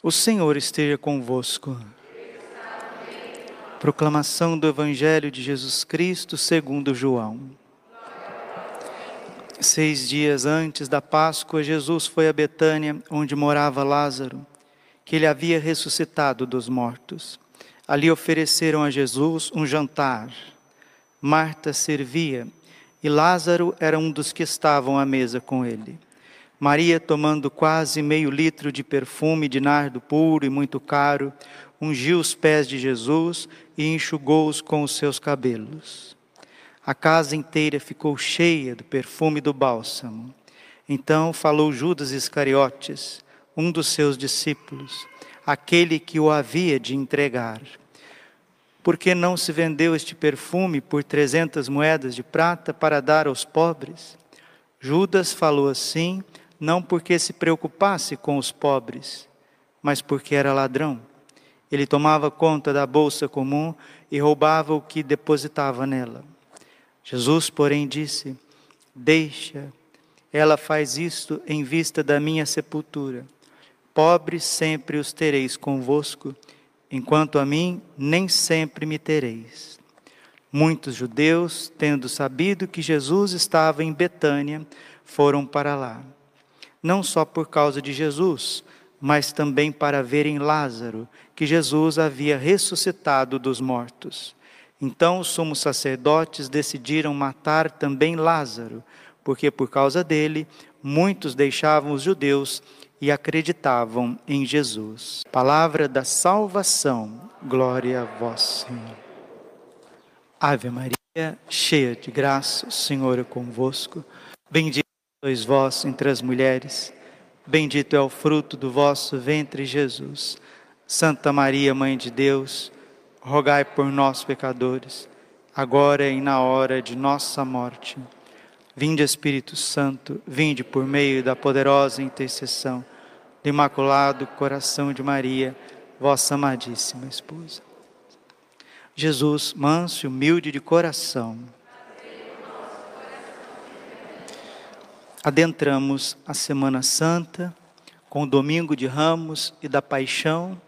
O Senhor esteja convosco. Proclamação do Evangelho de Jesus Cristo segundo João. Seis dias antes da Páscoa, Jesus foi a Betânia, onde morava Lázaro, que ele havia ressuscitado dos mortos. Ali ofereceram a Jesus um jantar. Marta servia e Lázaro era um dos que estavam à mesa com ele. Maria, tomando quase meio litro de perfume de nardo puro e muito caro, ungiu os pés de Jesus e enxugou-os com os seus cabelos. A casa inteira ficou cheia do perfume do bálsamo. Então falou Judas Iscariotes, um dos seus discípulos, aquele que o havia de entregar. Por que não se vendeu este perfume por trezentas moedas de prata para dar aos pobres? Judas falou assim não porque se preocupasse com os pobres, mas porque era ladrão. Ele tomava conta da bolsa comum e roubava o que depositava nela. Jesus, porém, disse: Deixa, ela faz isto em vista da minha sepultura. Pobres sempre os tereis convosco, enquanto a mim nem sempre me tereis. Muitos judeus, tendo sabido que Jesus estava em Betânia, foram para lá não só por causa de Jesus, mas também para verem Lázaro, que Jesus havia ressuscitado dos mortos. Então os sumos sacerdotes decidiram matar também Lázaro, porque por causa dele muitos deixavam os judeus e acreditavam em Jesus. Palavra da salvação, glória a vós, Senhor. Ave Maria, cheia de graça, o Senhor é convosco. Bendita Sois vós entre as mulheres, bendito é o fruto do vosso ventre, Jesus. Santa Maria, Mãe de Deus, rogai por nós, pecadores, agora e na hora de nossa morte. Vinde, Espírito Santo, vinde por meio da poderosa intercessão do Imaculado Coração de Maria, vossa amadíssima esposa. Jesus, manso e humilde de coração, adentramos a Semana Santa com o domingo de Ramos e da Paixão.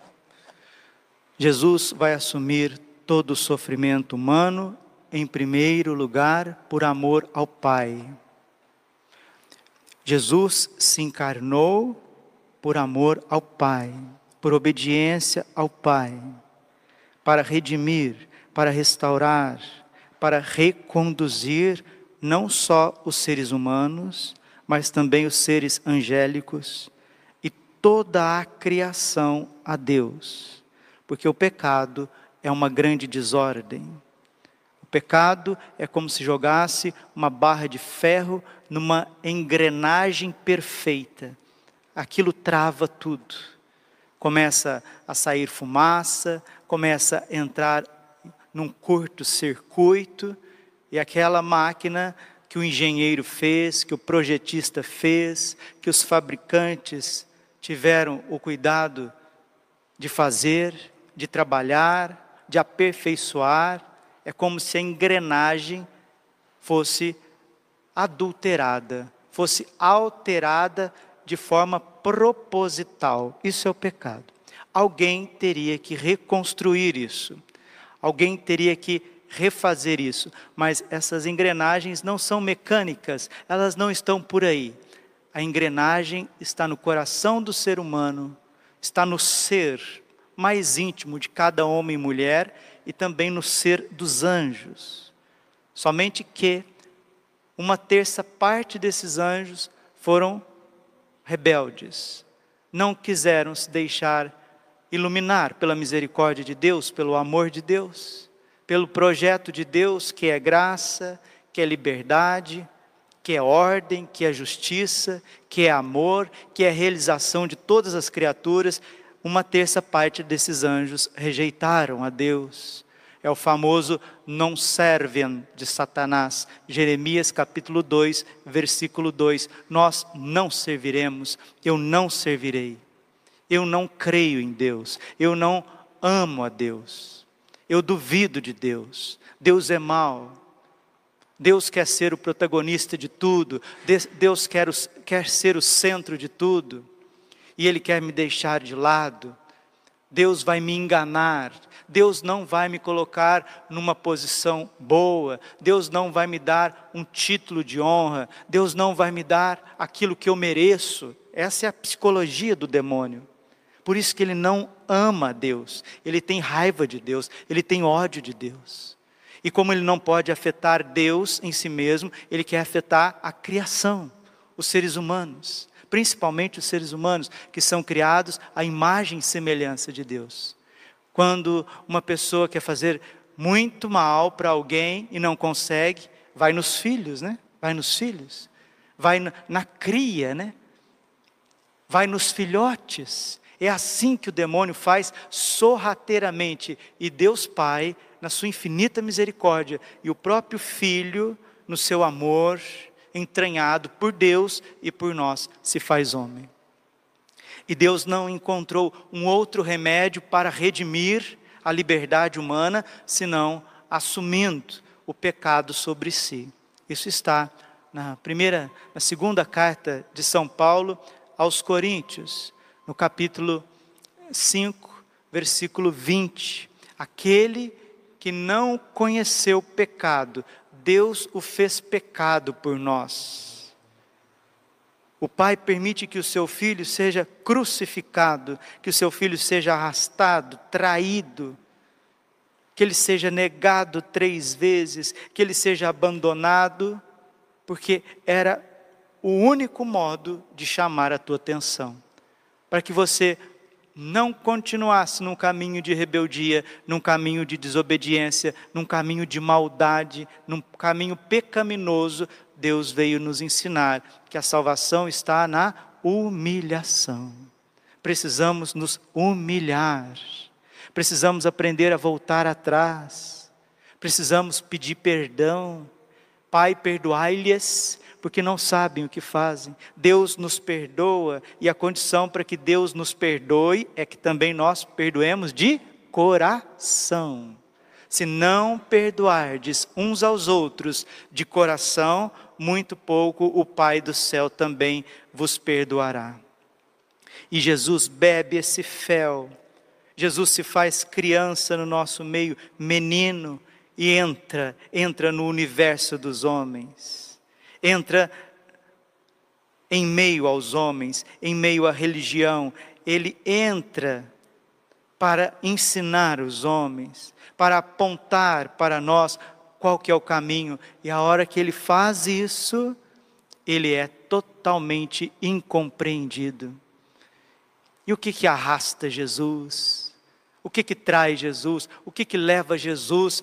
Jesus vai assumir todo o sofrimento humano, em primeiro lugar, por amor ao Pai. Jesus se encarnou por amor ao Pai, por obediência ao Pai, para redimir, para restaurar, para reconduzir não só os seres humanos, mas também os seres angélicos e toda a criação a Deus. Porque o pecado é uma grande desordem. O pecado é como se jogasse uma barra de ferro numa engrenagem perfeita. Aquilo trava tudo. Começa a sair fumaça, começa a entrar num curto-circuito, e aquela máquina que o engenheiro fez, que o projetista fez, que os fabricantes tiveram o cuidado de fazer, de trabalhar, de aperfeiçoar. É como se a engrenagem fosse adulterada, fosse alterada de forma proposital. Isso é o pecado. Alguém teria que reconstruir isso. Alguém teria que refazer isso, mas essas engrenagens não são mecânicas, elas não estão por aí. A engrenagem está no coração do ser humano, está no ser mais íntimo de cada homem e mulher e também no ser dos anjos. Somente que uma terça parte desses anjos foram rebeldes, não quiseram se deixar iluminar pela misericórdia de Deus, pelo amor de Deus pelo projeto de Deus que é graça, que é liberdade, que é ordem, que é justiça, que é amor, que é realização de todas as criaturas, uma terça parte desses anjos rejeitaram a Deus. É o famoso não servem de Satanás. Jeremias capítulo 2, versículo 2. Nós não serviremos, eu não servirei. Eu não creio em Deus, eu não amo a Deus. Eu duvido de Deus. Deus é mau. Deus quer ser o protagonista de tudo. Deus quer, quer ser o centro de tudo. e ele quer me deixar de lado, Deus vai me enganar, Deus não vai me colocar numa posição boa, Deus não vai me dar um título de honra, Deus não vai me dar aquilo que eu mereço. Essa é a psicologia do demônio. Por isso que ele não ama Deus, ele tem raiva de Deus, ele tem ódio de Deus. E como ele não pode afetar Deus em si mesmo, ele quer afetar a criação, os seres humanos principalmente os seres humanos, que são criados à imagem e semelhança de Deus. Quando uma pessoa quer fazer muito mal para alguém e não consegue, vai nos filhos, né? Vai nos filhos. Vai na, cria, né? Vai nos filhotes. É assim que o demônio faz sorrateiramente. E Deus Pai, na sua infinita misericórdia, e o próprio Filho, no seu amor, entranhado por Deus e por nós, se faz homem. E Deus não encontrou um outro remédio para redimir a liberdade humana, senão assumindo o pecado sobre si. Isso está na primeira, na segunda carta de São Paulo aos Coríntios, no capítulo 5, versículo 20. Aquele que não conheceu pecado, Deus o fez pecado por nós. O Pai permite que o seu filho seja crucificado, que o seu filho seja arrastado, traído, que ele seja negado três vezes, que ele seja abandonado, porque era o único modo de chamar a tua atenção, para que você não continuasse num caminho de rebeldia, num caminho de desobediência, num caminho de maldade, num caminho pecaminoso, Deus veio nos ensinar que a salvação está na humilhação. Precisamos nos humilhar, precisamos aprender a voltar atrás, precisamos pedir perdão. Pai, perdoai-lhes, porque não sabem o que fazem. Deus nos perdoa e a condição para que Deus nos perdoe é que também nós perdoemos de coração. Se não perdoardes uns aos outros de coração, muito pouco o Pai do céu também vos perdoará. E Jesus bebe esse fel. Jesus se faz criança no nosso meio, menino, e entra, entra no universo dos homens entra em meio aos homens, em meio à religião, ele entra para ensinar os homens, para apontar para nós qual que é o caminho. E a hora que ele faz isso, ele é totalmente incompreendido. E o que que arrasta Jesus? O que que traz Jesus? O que que leva Jesus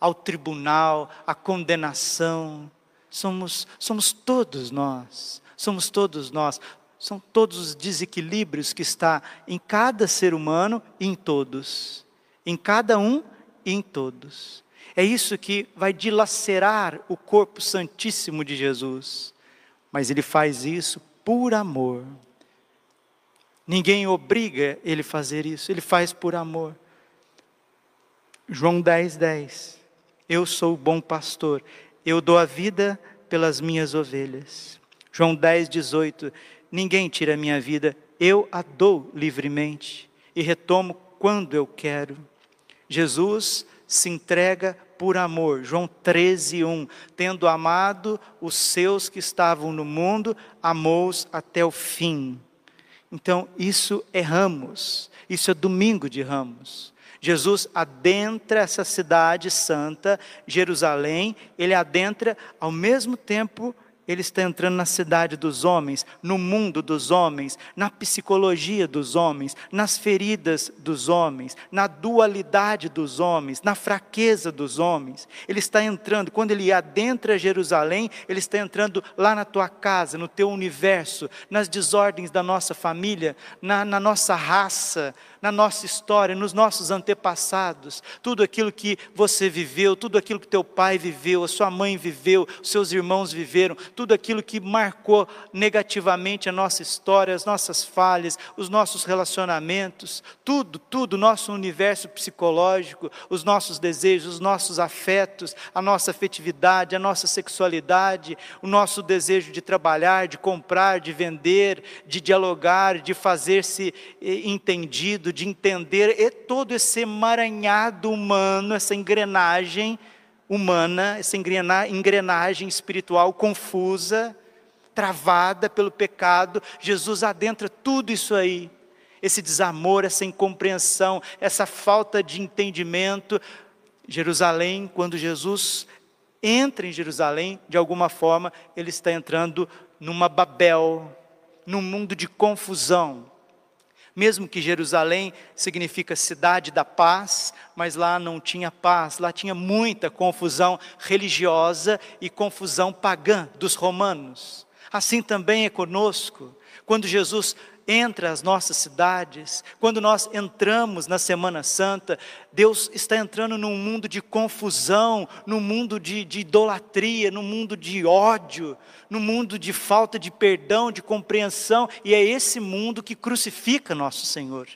ao tribunal, à condenação? somos, somos todos nós, somos todos nós, são todos os desequilíbrios que está em cada ser humano e em todos, em cada um e em todos. É isso que vai dilacerar o corpo santíssimo de Jesus. Mas ele faz isso por amor. Ninguém obriga ele a fazer isso, ele faz por amor. João 10, 10. Eu sou o bom pastor, eu dou a vida pelas minhas ovelhas. João 10, 18. Ninguém tira a minha vida, eu a dou livremente e retomo quando eu quero. Jesus se entrega por amor. João 13, 1. Tendo amado os seus que estavam no mundo, amou-os até o fim. Então, isso é ramos, isso é domingo de ramos. Jesus adentra essa cidade santa, Jerusalém, ele adentra ao mesmo tempo ele está entrando na cidade dos homens, no mundo dos homens, na psicologia dos homens, nas feridas dos homens, na dualidade dos homens, na fraqueza dos homens. Ele está entrando, quando ele adentra Jerusalém, ele está entrando lá na tua casa, no teu universo, nas desordens da nossa família, na, na nossa raça, na nossa história, nos nossos antepassados, tudo aquilo que você viveu, tudo aquilo que teu pai viveu, a sua mãe viveu, os seus irmãos viveram, tudo aquilo que marcou negativamente a nossa história, as nossas falhas, os nossos relacionamentos, tudo, tudo, nosso universo psicológico, os nossos desejos, os nossos afetos, a nossa afetividade, a nossa sexualidade, o nosso desejo de trabalhar, de comprar, de vender, de dialogar, de fazer-se eh, entendido, de entender, e todo esse emaranhado humano, essa engrenagem humana, essa engrenagem espiritual confusa, travada pelo pecado, Jesus adentra tudo isso aí. Esse desamor, essa incompreensão, essa falta de entendimento. Jerusalém, quando Jesus entra em Jerusalém, de alguma forma, ele está entrando numa Babel, num mundo de confusão mesmo que Jerusalém significa cidade da paz, mas lá não tinha paz, lá tinha muita confusão religiosa e confusão pagã dos romanos. Assim também é conosco. Quando Jesus entra às nossas cidades, quando nós entramos na Semana Santa, Deus está entrando num mundo de confusão, num mundo de, de idolatria, num mundo de ódio, num mundo de falta de perdão, de compreensão, e é esse mundo que crucifica nosso Senhor,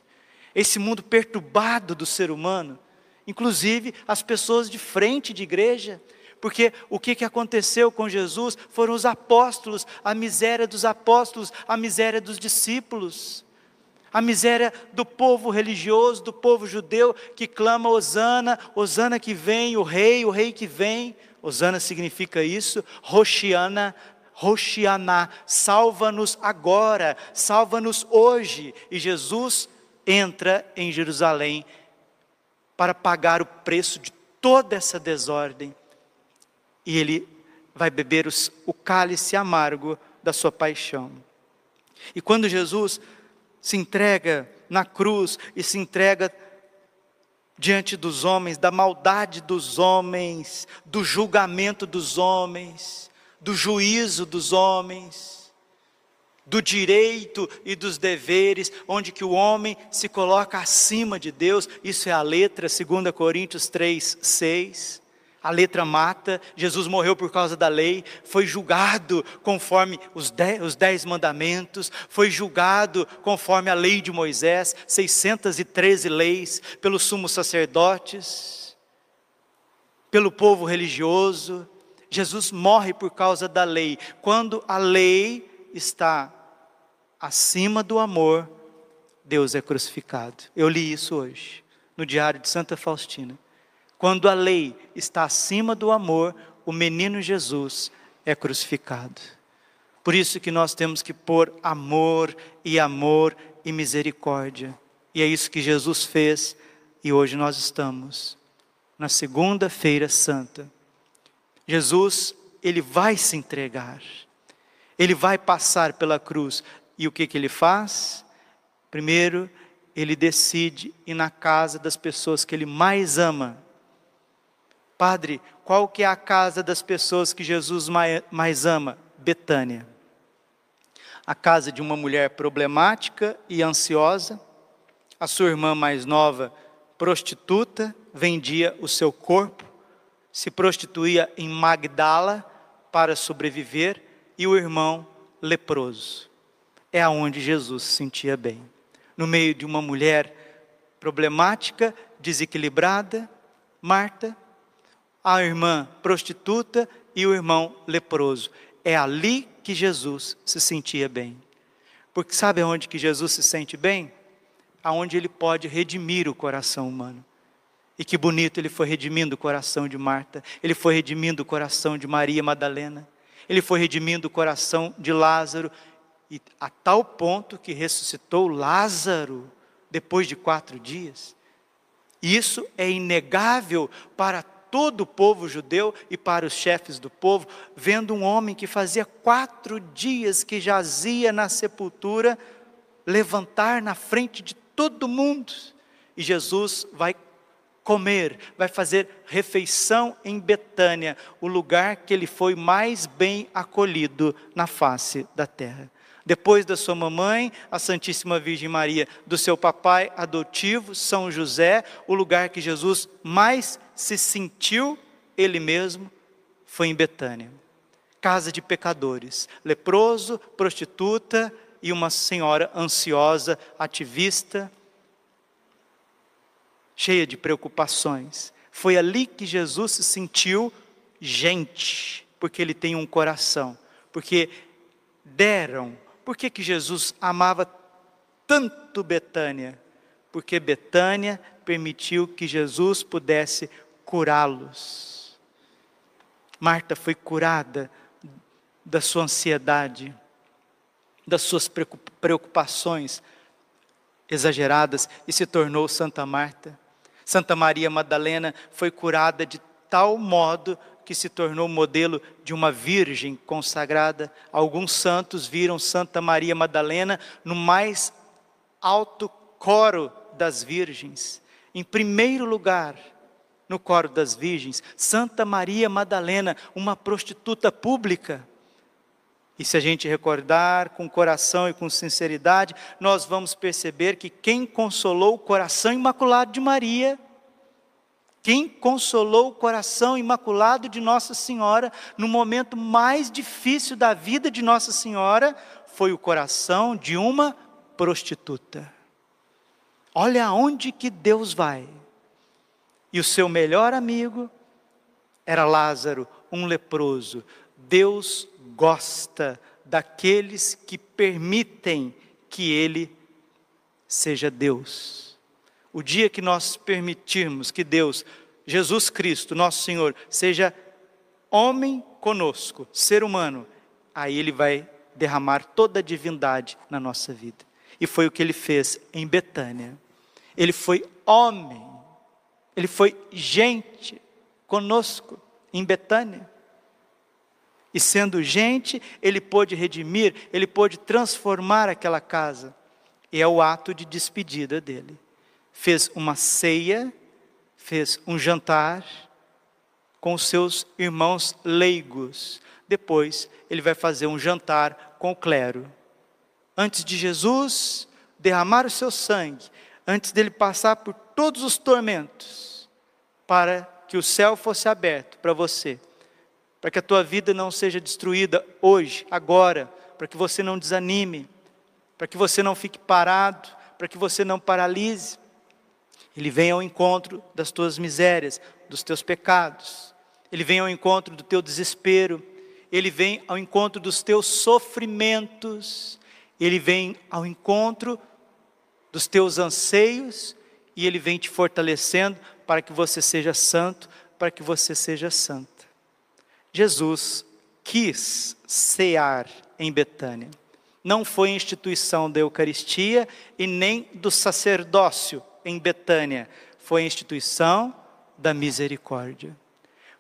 esse mundo perturbado do ser humano, inclusive as pessoas de frente de igreja porque o que, que aconteceu com Jesus foram os apóstolos, a miséria dos apóstolos, a miséria dos discípulos, a miséria do povo religioso, do povo judeu que clama Osana, Osana que vem, o rei, o rei que vem. Osana significa isso, Roxiana, Roxianá, salva-nos agora, salva-nos hoje. E Jesus entra em Jerusalém para pagar o preço de toda essa desordem, e ele vai beber os, o cálice amargo da sua paixão. E quando Jesus se entrega na cruz e se entrega diante dos homens, da maldade dos homens, do julgamento dos homens, do juízo dos homens, do direito e dos deveres, onde que o homem se coloca acima de Deus, isso é a letra 2 Coríntios 3, 6. A letra mata, Jesus morreu por causa da lei, foi julgado conforme os dez, os dez mandamentos, foi julgado conforme a lei de Moisés, 613 leis, pelos sumos sacerdotes, pelo povo religioso. Jesus morre por causa da lei. Quando a lei está acima do amor, Deus é crucificado. Eu li isso hoje, no diário de Santa Faustina. Quando a lei está acima do amor, o menino Jesus é crucificado. Por isso que nós temos que pôr amor e amor e misericórdia. E é isso que Jesus fez e hoje nós estamos na segunda-feira santa. Jesus, ele vai se entregar. Ele vai passar pela cruz. E o que que ele faz? Primeiro, ele decide ir na casa das pessoas que ele mais ama Padre, qual que é a casa das pessoas que Jesus mais ama? Betânia. A casa de uma mulher problemática e ansiosa, a sua irmã mais nova, prostituta, vendia o seu corpo, se prostituía em Magdala para sobreviver, e o irmão leproso. É aonde Jesus se sentia bem. No meio de uma mulher problemática, desequilibrada, Marta, a irmã prostituta e o irmão leproso. É ali que Jesus se sentia bem. Porque sabe aonde que Jesus se sente bem? Aonde ele pode redimir o coração humano. E que bonito ele foi redimindo o coração de Marta, ele foi redimindo o coração de Maria Madalena, ele foi redimindo o coração de Lázaro, e a tal ponto que ressuscitou Lázaro depois de quatro dias. Isso é inegável para todo o povo judeu e para os chefes do povo, vendo um homem que fazia quatro dias que jazia na sepultura, levantar na frente de todo mundo. E Jesus vai comer, vai fazer refeição em Betânia, o lugar que ele foi mais bem acolhido na face da terra. Depois da sua mamãe, a Santíssima Virgem Maria, do seu papai adotivo, São José, o lugar que Jesus mais se sentiu ele mesmo foi em Betânia. casa de pecadores, leproso, prostituta e uma senhora ansiosa, ativista, cheia de preocupações. Foi ali que Jesus se sentiu gente, porque ele tem um coração, porque deram. Por que, que Jesus amava tanto Betânia? Porque Betânia permitiu que Jesus pudesse curá-los. Marta foi curada da sua ansiedade, das suas preocupações exageradas e se tornou Santa Marta. Santa Maria Madalena foi curada de tal modo que se tornou modelo de uma virgem consagrada. Alguns santos viram Santa Maria Madalena no mais alto coro das virgens. Em primeiro lugar, no coro das virgens, Santa Maria Madalena, uma prostituta pública. E se a gente recordar com coração e com sinceridade, nós vamos perceber que quem consolou o coração imaculado de Maria, quem consolou o coração imaculado de Nossa Senhora no momento mais difícil da vida de Nossa Senhora, foi o coração de uma prostituta. Olha aonde que Deus vai. E o seu melhor amigo era Lázaro, um leproso. Deus gosta daqueles que permitem que ele seja Deus. O dia que nós permitirmos que Deus, Jesus Cristo, nosso Senhor, seja homem conosco, ser humano, aí ele vai derramar toda a divindade na nossa vida. E foi o que ele fez em Betânia. Ele foi homem, ele foi gente conosco em Betânia. E sendo gente, ele pôde redimir, ele pôde transformar aquela casa. E é o ato de despedida dele. Fez uma ceia, fez um jantar com os seus irmãos leigos. Depois, ele vai fazer um jantar com o clero. Antes de Jesus derramar o seu sangue, antes dele passar por todos os tormentos, para que o céu fosse aberto para você para que a tua vida não seja destruída hoje, agora, para que você não desanime, para que você não fique parado, para que você não paralise. Ele vem ao encontro das tuas misérias, dos teus pecados. Ele vem ao encontro do teu desespero. Ele vem ao encontro dos teus sofrimentos. Ele vem ao encontro dos teus anseios e ele vem te fortalecendo para que você seja santo, para que você seja santa. Jesus quis cear em Betânia. Não foi instituição da Eucaristia e nem do sacerdócio em Betânia, foi a instituição da misericórdia.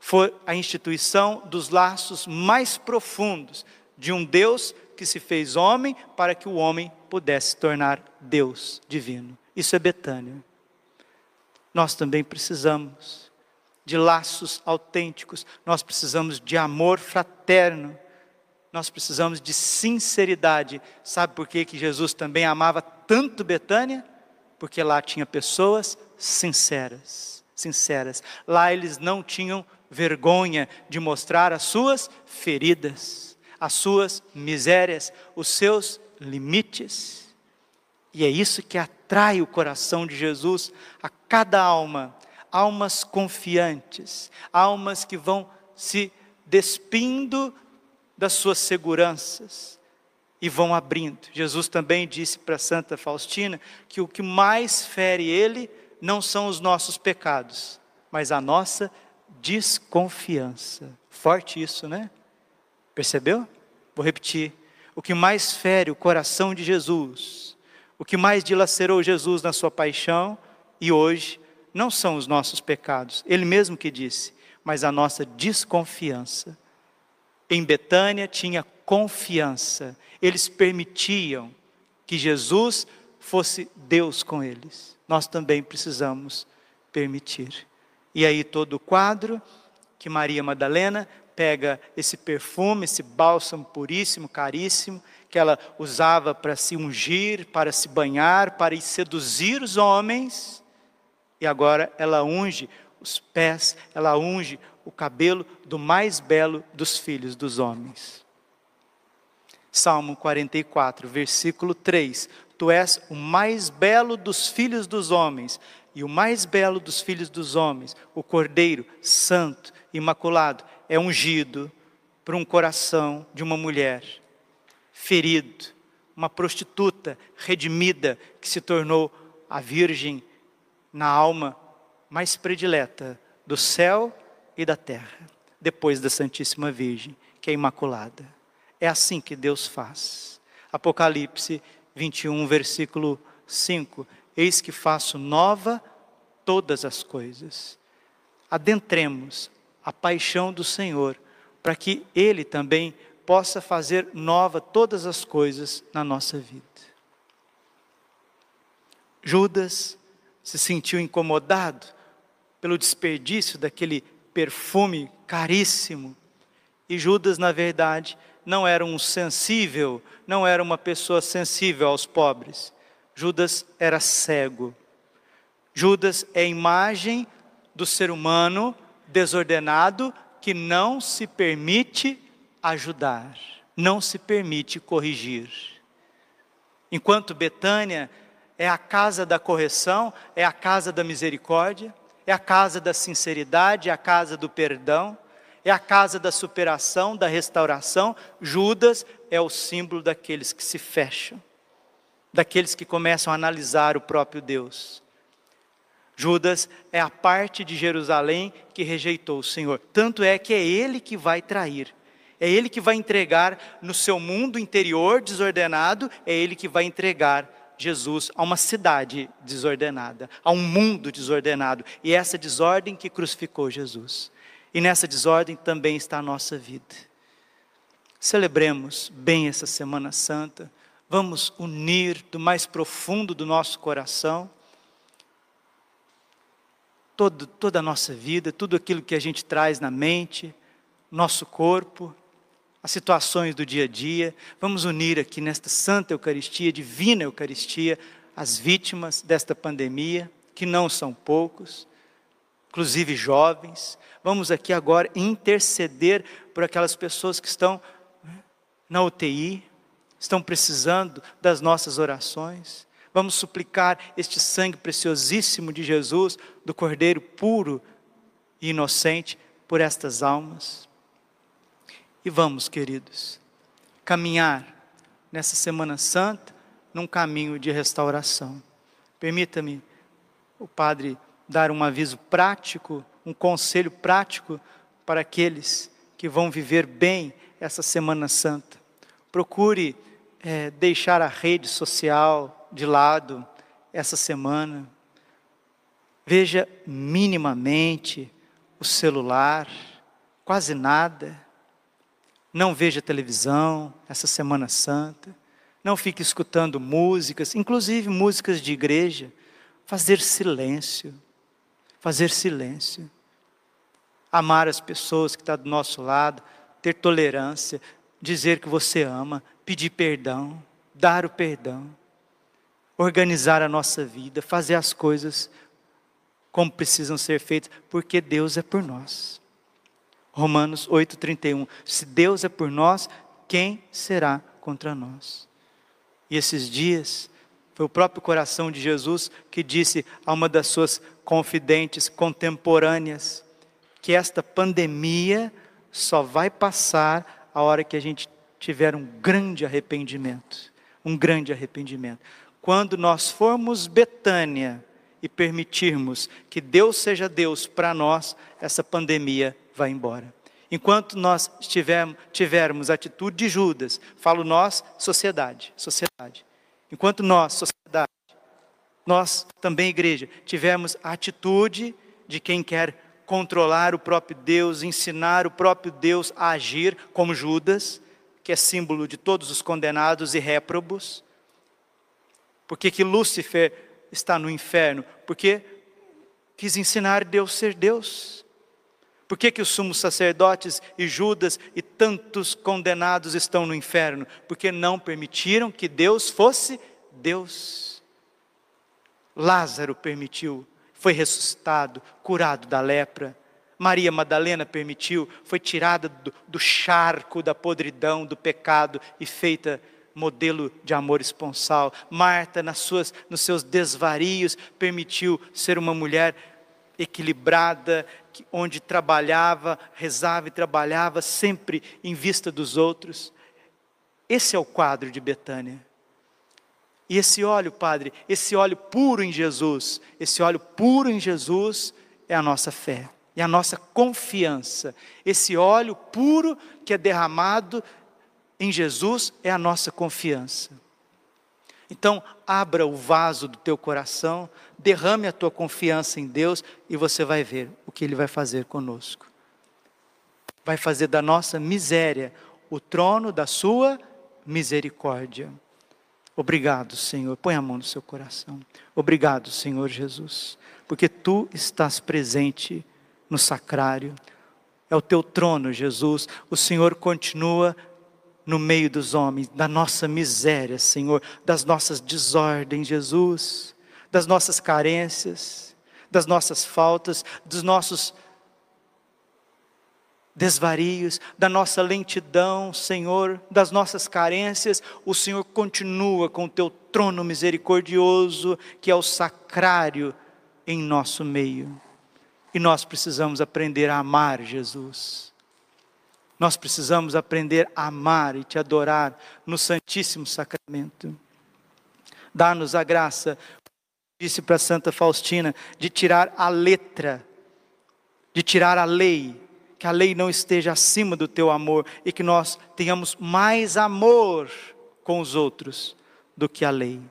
Foi a instituição dos laços mais profundos de um Deus que se fez homem para que o homem pudesse tornar Deus divino. Isso é Betânia. Nós também precisamos de laços autênticos, nós precisamos de amor fraterno, nós precisamos de sinceridade. Sabe por que, que Jesus também amava tanto Betânia? Porque lá tinha pessoas sinceras, sinceras. Lá eles não tinham vergonha de mostrar as suas feridas, as suas misérias, os seus limites. E é isso que atrai o coração de Jesus a cada alma almas confiantes, almas que vão se despindo das suas seguranças e vão abrindo. Jesus também disse para Santa Faustina que o que mais fere ele não são os nossos pecados, mas a nossa desconfiança. Forte isso, né? Percebeu? Vou repetir. O que mais fere o coração de Jesus, o que mais dilacerou Jesus na sua paixão e hoje não são os nossos pecados, ele mesmo que disse, mas a nossa desconfiança. Em Betânia tinha confiança, eles permitiam que Jesus fosse Deus com eles. Nós também precisamos permitir. E aí todo o quadro que Maria Madalena pega esse perfume, esse bálsamo puríssimo, caríssimo, que ela usava para se ungir, para se banhar, para seduzir os homens, e agora ela unge os pés, ela unge o cabelo do mais belo dos filhos dos homens. Salmo 44, versículo 3: Tu és o mais belo dos filhos dos homens, e o mais belo dos filhos dos homens, o Cordeiro Santo, Imaculado, é ungido por um coração de uma mulher ferido, uma prostituta redimida que se tornou a virgem na alma mais predileta do céu e da terra, depois da Santíssima Virgem, que é imaculada. É assim que Deus faz. Apocalipse 21, versículo 5: Eis que faço nova todas as coisas. Adentremos a paixão do Senhor, para que Ele também possa fazer nova todas as coisas na nossa vida. Judas se sentiu incomodado pelo desperdício daquele perfume caríssimo. E Judas, na verdade, não era um sensível, não era uma pessoa sensível aos pobres. Judas era cego. Judas é a imagem do ser humano desordenado que não se permite ajudar, não se permite corrigir. Enquanto Betânia é a casa da correção, é a casa da misericórdia, é a casa da sinceridade, é a casa do perdão, é a casa da superação, da restauração. Judas é o símbolo daqueles que se fecham, daqueles que começam a analisar o próprio Deus. Judas é a parte de Jerusalém que rejeitou o Senhor. Tanto é que é ele que vai trair. É ele que vai entregar no seu mundo interior desordenado, é ele que vai entregar Jesus a uma cidade desordenada, a um mundo desordenado. E é essa desordem que crucificou Jesus. E nessa desordem também está a nossa vida. Celebremos bem essa Semana Santa. Vamos unir do mais profundo do nosso coração todo, toda a nossa vida, tudo aquilo que a gente traz na mente, nosso corpo, as situações do dia a dia. Vamos unir aqui nesta Santa Eucaristia, Divina Eucaristia, as vítimas desta pandemia, que não são poucos, inclusive jovens. Vamos aqui agora interceder por aquelas pessoas que estão né, na UTI, estão precisando das nossas orações. Vamos suplicar este sangue preciosíssimo de Jesus, do Cordeiro puro e inocente, por estas almas. E vamos, queridos, caminhar nessa Semana Santa num caminho de restauração. Permita-me, o Padre, dar um aviso prático, um conselho prático para aqueles que vão viver bem essa Semana Santa. Procure é, deixar a rede social de lado essa semana. Veja minimamente o celular, quase nada não veja televisão essa Semana Santa. Não fique escutando músicas, inclusive músicas de igreja. Fazer silêncio. Fazer silêncio. Amar as pessoas que estão do nosso lado. Ter tolerância. Dizer que você ama. Pedir perdão. Dar o perdão. Organizar a nossa vida. Fazer as coisas como precisam ser feitas. Porque Deus é por nós. Romanos 8,31. Se Deus é por nós, quem será contra nós? E esses dias, foi o próprio coração de Jesus que disse a uma das suas confidentes contemporâneas que esta pandemia só vai passar a hora que a gente tiver um grande arrependimento. Um grande arrependimento. Quando nós formos Betânia e permitirmos que Deus seja Deus para nós, essa pandemia vai embora. Enquanto nós tivermos, tivermos atitude de Judas, falo nós, sociedade, sociedade. Enquanto nós, sociedade, nós também igreja, tivermos a atitude de quem quer controlar o próprio Deus, ensinar o próprio Deus a agir como Judas, que é símbolo de todos os condenados e réprobos. Por que que Lúcifer está no inferno? Porque quis ensinar Deus ser Deus. Por que, que os sumos sacerdotes e Judas e tantos condenados estão no inferno? Porque não permitiram que Deus fosse Deus. Lázaro permitiu, foi ressuscitado, curado da lepra. Maria Madalena permitiu, foi tirada do, do charco da podridão, do pecado e feita modelo de amor esponsal. Marta, nas suas, nos seus desvarios, permitiu ser uma mulher equilibrada, onde trabalhava, rezava e trabalhava sempre em vista dos outros. Esse é o quadro de Betânia. E esse óleo, Padre, esse óleo puro em Jesus, esse óleo puro em Jesus é a nossa fé, é a nossa confiança. Esse óleo puro que é derramado em Jesus é a nossa confiança. Então, abra o vaso do teu coração, derrame a tua confiança em Deus e você vai ver o que Ele vai fazer conosco. Vai fazer da nossa miséria o trono da Sua misericórdia. Obrigado, Senhor. Põe a mão no seu coração. Obrigado, Senhor Jesus, porque Tu estás presente no sacrário. É o Teu trono, Jesus. O Senhor continua no meio dos homens, da nossa miséria, Senhor, das nossas desordens, Jesus, das nossas carências, das nossas faltas, dos nossos desvarios, da nossa lentidão, Senhor, das nossas carências, o Senhor continua com o teu trono misericordioso, que é o sacrário em nosso meio. E nós precisamos aprender a amar Jesus nós precisamos aprender a amar e te adorar no Santíssimo Sacramento. Dá-nos a graça, disse para Santa Faustina, de tirar a letra, de tirar a lei, que a lei não esteja acima do teu amor e que nós tenhamos mais amor com os outros do que a lei.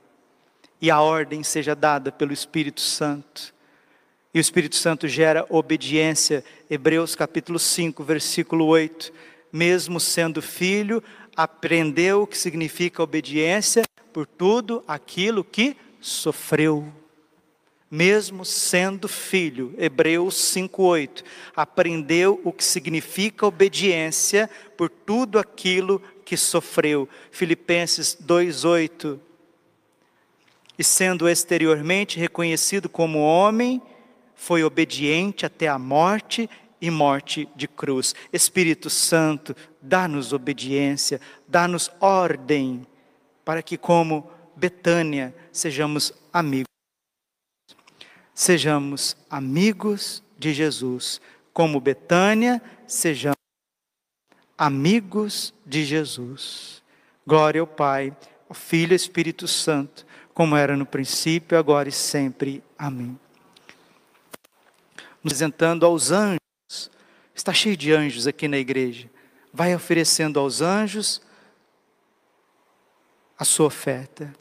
E a ordem seja dada pelo Espírito Santo. E o Espírito Santo gera obediência. Hebreus capítulo 5, versículo 8. Mesmo sendo filho, aprendeu o que significa obediência por tudo aquilo que sofreu. Mesmo sendo filho, Hebreus 5:8, aprendeu o que significa obediência por tudo aquilo que sofreu. Filipenses 2:8. E sendo exteriormente reconhecido como homem, foi obediente até a morte e morte de cruz. Espírito Santo, dá-nos obediência, dá-nos ordem, para que, como Betânia, sejamos amigos. Sejamos amigos de Jesus. Como Betânia, sejamos amigos de Jesus. Glória ao Pai, ao Filho e Espírito Santo, como era no princípio, agora e sempre. Amém apresentando aos anjos. Está cheio de anjos aqui na igreja. Vai oferecendo aos anjos a sua oferta,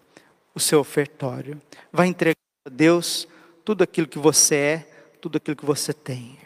o seu ofertório. Vai entregar a Deus tudo aquilo que você é, tudo aquilo que você tem.